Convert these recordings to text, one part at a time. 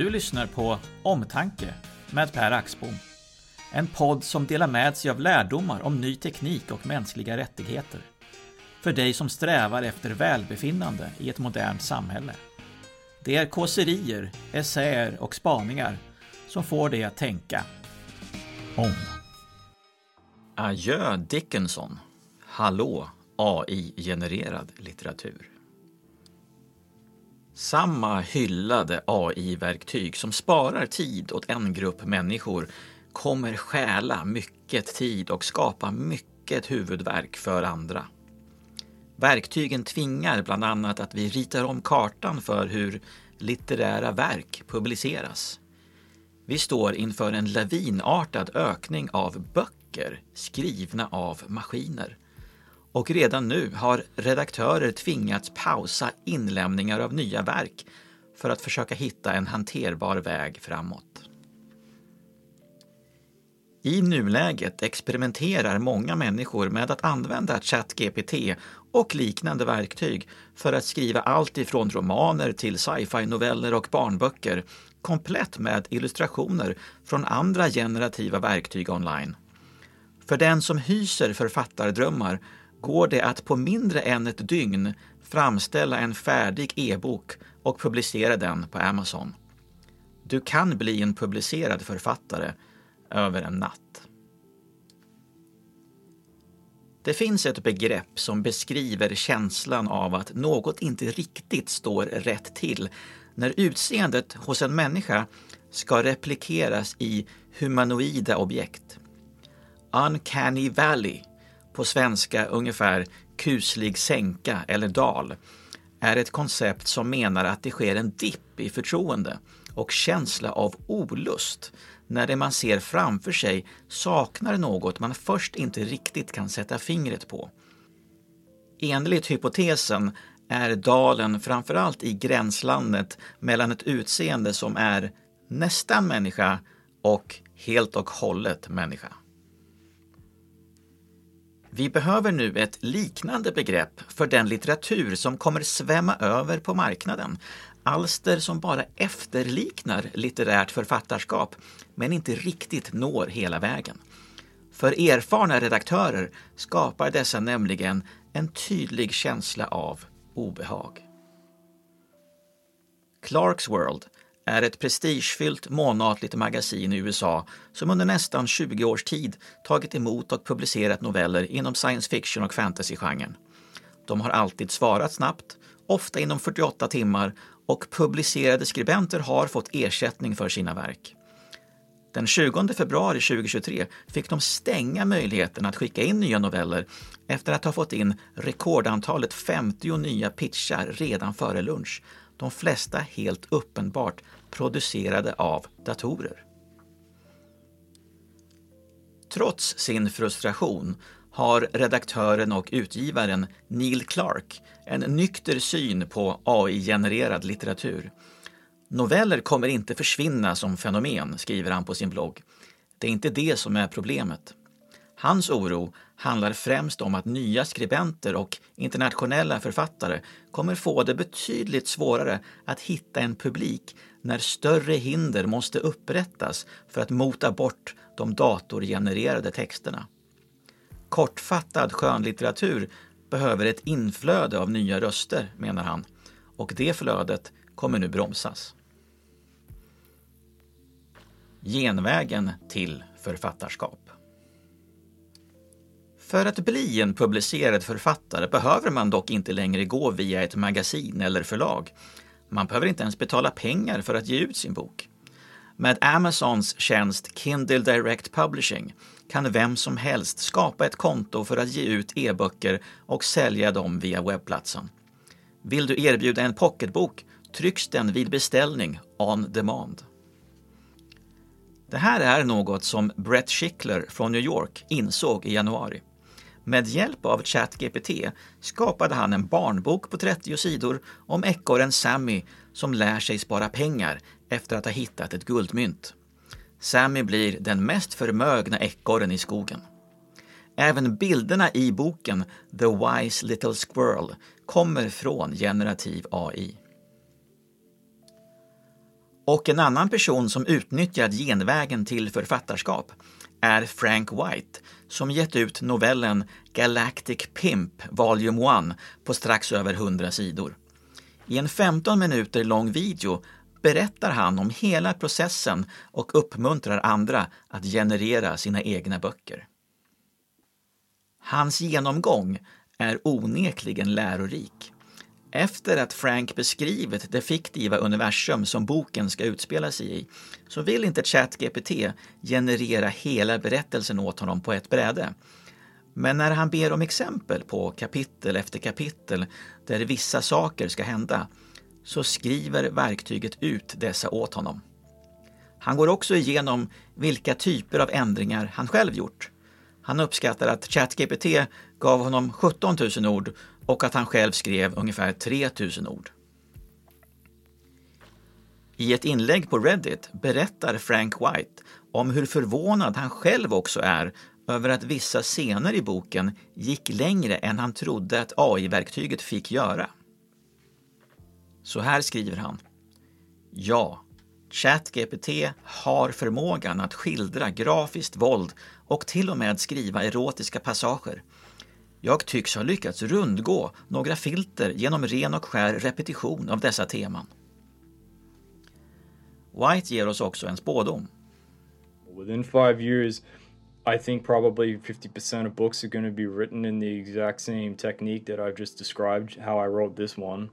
Du lyssnar på Omtanke med Per Axbom. En podd som delar med sig av lärdomar om ny teknik och mänskliga rättigheter. För dig som strävar efter välbefinnande i ett modernt samhälle. Det är kåserier, essäer och spaningar som får dig att tänka om. Adjö Dickinson. Hallå AI-genererad litteratur. Samma hyllade AI-verktyg som sparar tid åt en grupp människor kommer stjäla mycket tid och skapa mycket huvudvärk för andra. Verktygen tvingar bland annat att vi ritar om kartan för hur litterära verk publiceras. Vi står inför en lavinartad ökning av böcker skrivna av maskiner. Och redan nu har redaktörer tvingats pausa inlämningar av nya verk för att försöka hitta en hanterbar väg framåt. I nuläget experimenterar många människor med att använda ChatGPT och liknande verktyg för att skriva allt ifrån romaner till sci-fi-noveller och barnböcker komplett med illustrationer från andra generativa verktyg online. För den som hyser författardrömmar går det att på mindre än ett dygn framställa en färdig e-bok och publicera den på Amazon. Du kan bli en publicerad författare över en natt. Det finns ett begrepp som beskriver känslan av att något inte riktigt står rätt till när utseendet hos en människa ska replikeras i humanoida objekt. Uncanny Valley, på svenska ungefär kuslig sänka eller dal, är ett koncept som menar att det sker en dipp i förtroende och känsla av olust när det man ser framför sig saknar något man först inte riktigt kan sätta fingret på. Enligt hypotesen är dalen framförallt i gränslandet mellan ett utseende som är nästan människa och helt och hållet människa. Vi behöver nu ett liknande begrepp för den litteratur som kommer svämma över på marknaden. Alster som bara efterliknar litterärt författarskap men inte riktigt når hela vägen. För erfarna redaktörer skapar dessa nämligen en tydlig känsla av obehag. Clarks World är ett prestigefyllt månatligt magasin i USA som under nästan 20 års tid tagit emot och publicerat noveller inom science fiction och fantasy-genren. De har alltid svarat snabbt, ofta inom 48 timmar och publicerade skribenter har fått ersättning för sina verk. Den 20 februari 2023 fick de stänga möjligheten att skicka in nya noveller efter att ha fått in rekordantalet 50 nya pitchar redan före lunch. De flesta helt uppenbart producerade av datorer. Trots sin frustration har redaktören och utgivaren Neil Clark en nykter syn på AI-genererad litteratur. Noveller kommer inte försvinna som fenomen, skriver han på sin blogg. Det är inte det som är problemet. Hans oro handlar främst om att nya skribenter och internationella författare kommer få det betydligt svårare att hitta en publik när större hinder måste upprättas för att mota bort de datorgenererade texterna. Kortfattad skönlitteratur behöver ett inflöde av nya röster, menar han, och det flödet kommer nu bromsas. Genvägen till författarskap. För att bli en publicerad författare behöver man dock inte längre gå via ett magasin eller förlag. Man behöver inte ens betala pengar för att ge ut sin bok. Med Amazons tjänst Kindle Direct Publishing kan vem som helst skapa ett konto för att ge ut e-böcker och sälja dem via webbplatsen. Vill du erbjuda en pocketbok trycks den vid beställning on demand. Det här är något som Brett Schickler från New York insåg i januari. Med hjälp av ChatGPT skapade han en barnbok på 30 sidor om ekorren Sammy som lär sig spara pengar efter att ha hittat ett guldmynt. Sammy blir den mest förmögna ekorren i skogen. Även bilderna i boken The Wise Little Squirrel kommer från generativ AI. Och en annan person som utnyttjat genvägen till författarskap är Frank White som gett ut novellen Galactic Pimp Volume 1 på strax över 100 sidor. I en 15 minuter lång video berättar han om hela processen och uppmuntrar andra att generera sina egna böcker. Hans genomgång är onekligen lärorik. Efter att Frank beskrivit det fiktiva universum som boken ska utspela sig i så vill inte ChatGPT generera hela berättelsen åt honom på ett bräde. Men när han ber om exempel på kapitel efter kapitel där vissa saker ska hända så skriver verktyget ut dessa åt honom. Han går också igenom vilka typer av ändringar han själv gjort. Han uppskattar att ChatGPT gav honom 17 000 ord och att han själv skrev ungefär 3000 ord. I ett inlägg på Reddit berättar Frank White om hur förvånad han själv också är över att vissa scener i boken gick längre än han trodde att AI-verktyget fick göra. Så här skriver han. Ja, ChatGPT har förmågan att skildra grafiskt våld och till och med skriva erotiska passager. Jag tycks ha lyckats rundgå några filter genom ren och skär repetition av dessa teman. White ger oss också en spådom. Within five years I think probably 50% of books are going to be written in the exact same technique that I've just described how I wrote this one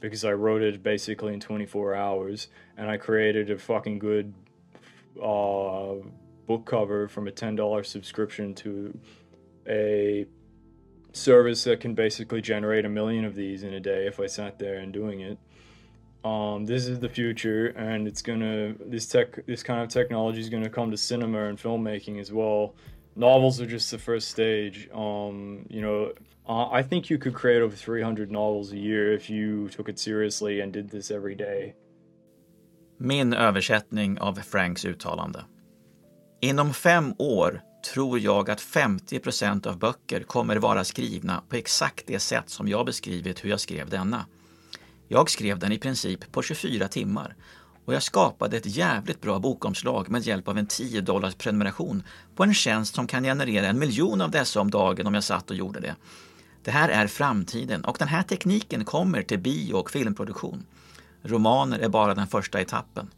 because I wrote it basically in 24 hours and I created a fucking good uh, book cover from a $10 subscription to a service that can basically generate a million of these in a day if I sat there and doing it. Um, this is the future, and it's gonna this tech this kind of technology is gonna come to cinema and filmmaking as well. Novels are just the first stage. Um, you know, uh, I think you could create over 300 novels a year if you took it seriously and did this every day. Min översättning av Franks uttalande. Inom fem år tror jag att 50% av böcker kommer vara skrivna på exakt det sätt som jag beskrivit hur jag skrev denna. Jag skrev den i princip på 24 timmar och jag skapade ett jävligt bra bokomslag med hjälp av en 10 dollars prenumeration på en tjänst som kan generera en miljon av dessa om dagen om jag satt och gjorde det. Det här är framtiden och den här tekniken kommer till bio och filmproduktion. Romaner är bara den första etappen.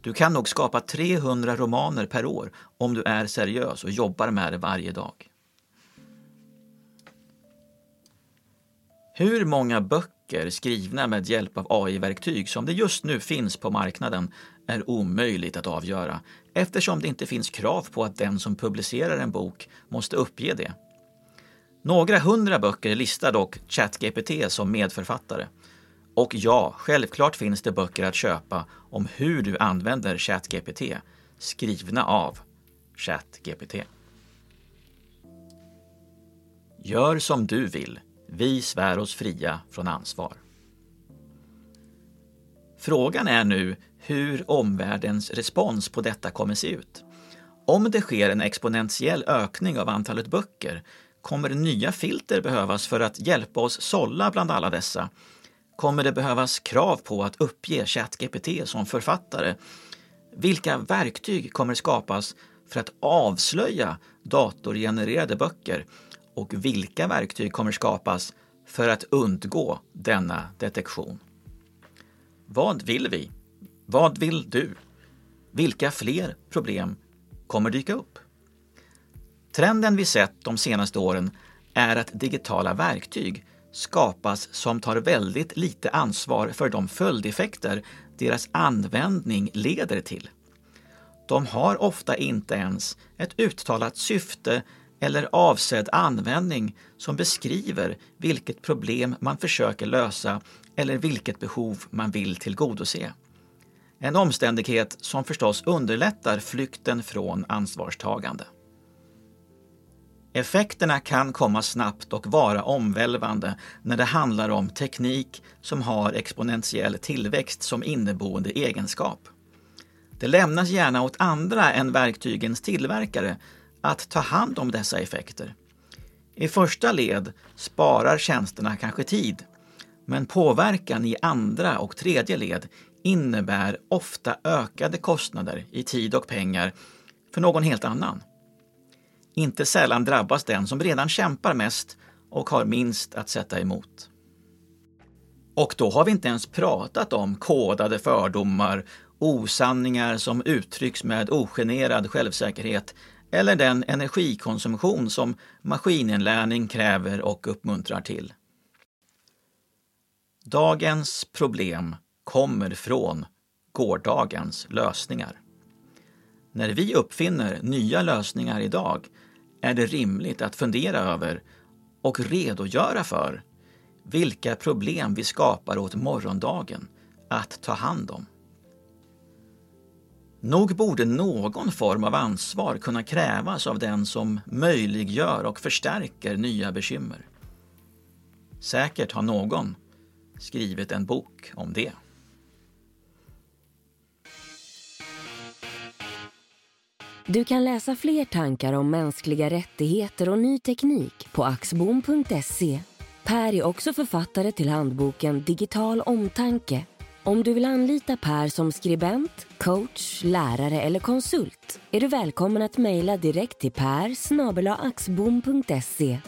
Du kan nog skapa 300 romaner per år om du är seriös och jobbar med det varje dag. Hur många böcker skrivna med hjälp av AI-verktyg som det just nu finns på marknaden är omöjligt att avgöra eftersom det inte finns krav på att den som publicerar en bok måste uppge det. Några hundra böcker listar dock ChatGPT som medförfattare. Och ja, självklart finns det böcker att köpa om hur du använder ChatGPT, skrivna av ChatGPT. Gör som du vill. Vi svär oss fria från ansvar. Frågan är nu hur omvärldens respons på detta kommer se ut. Om det sker en exponentiell ökning av antalet böcker kommer nya filter behövas för att hjälpa oss sålla bland alla dessa kommer det behövas krav på att uppge ChatGPT som författare. Vilka verktyg kommer skapas för att avslöja datorgenererade böcker och vilka verktyg kommer skapas för att undgå denna detektion? Vad vill vi? Vad vill du? Vilka fler problem kommer dyka upp? Trenden vi sett de senaste åren är att digitala verktyg skapas som tar väldigt lite ansvar för de följdeffekter deras användning leder till. De har ofta inte ens ett uttalat syfte eller avsedd användning som beskriver vilket problem man försöker lösa eller vilket behov man vill tillgodose. En omständighet som förstås underlättar flykten från ansvarstagande. Effekterna kan komma snabbt och vara omvälvande när det handlar om teknik som har exponentiell tillväxt som inneboende egenskap. Det lämnas gärna åt andra än verktygens tillverkare att ta hand om dessa effekter. I första led sparar tjänsterna kanske tid, men påverkan i andra och tredje led innebär ofta ökade kostnader i tid och pengar för någon helt annan. Inte sällan drabbas den som redan kämpar mest och har minst att sätta emot. Och då har vi inte ens pratat om kodade fördomar, osanningar som uttrycks med ogenerad självsäkerhet eller den energikonsumtion som maskininlärning kräver och uppmuntrar till. Dagens problem kommer från gårdagens lösningar. När vi uppfinner nya lösningar idag är det rimligt att fundera över och redogöra för vilka problem vi skapar åt morgondagen att ta hand om. Nog borde någon form av ansvar kunna krävas av den som möjliggör och förstärker nya bekymmer. Säkert har någon skrivit en bok om det. Du kan läsa fler tankar om mänskliga rättigheter och ny teknik på axbom.se. Per är också författare till handboken Digital omtanke. Om du vill anlita Per som skribent, coach, lärare eller konsult är du välkommen att mejla direkt till per axbom.se.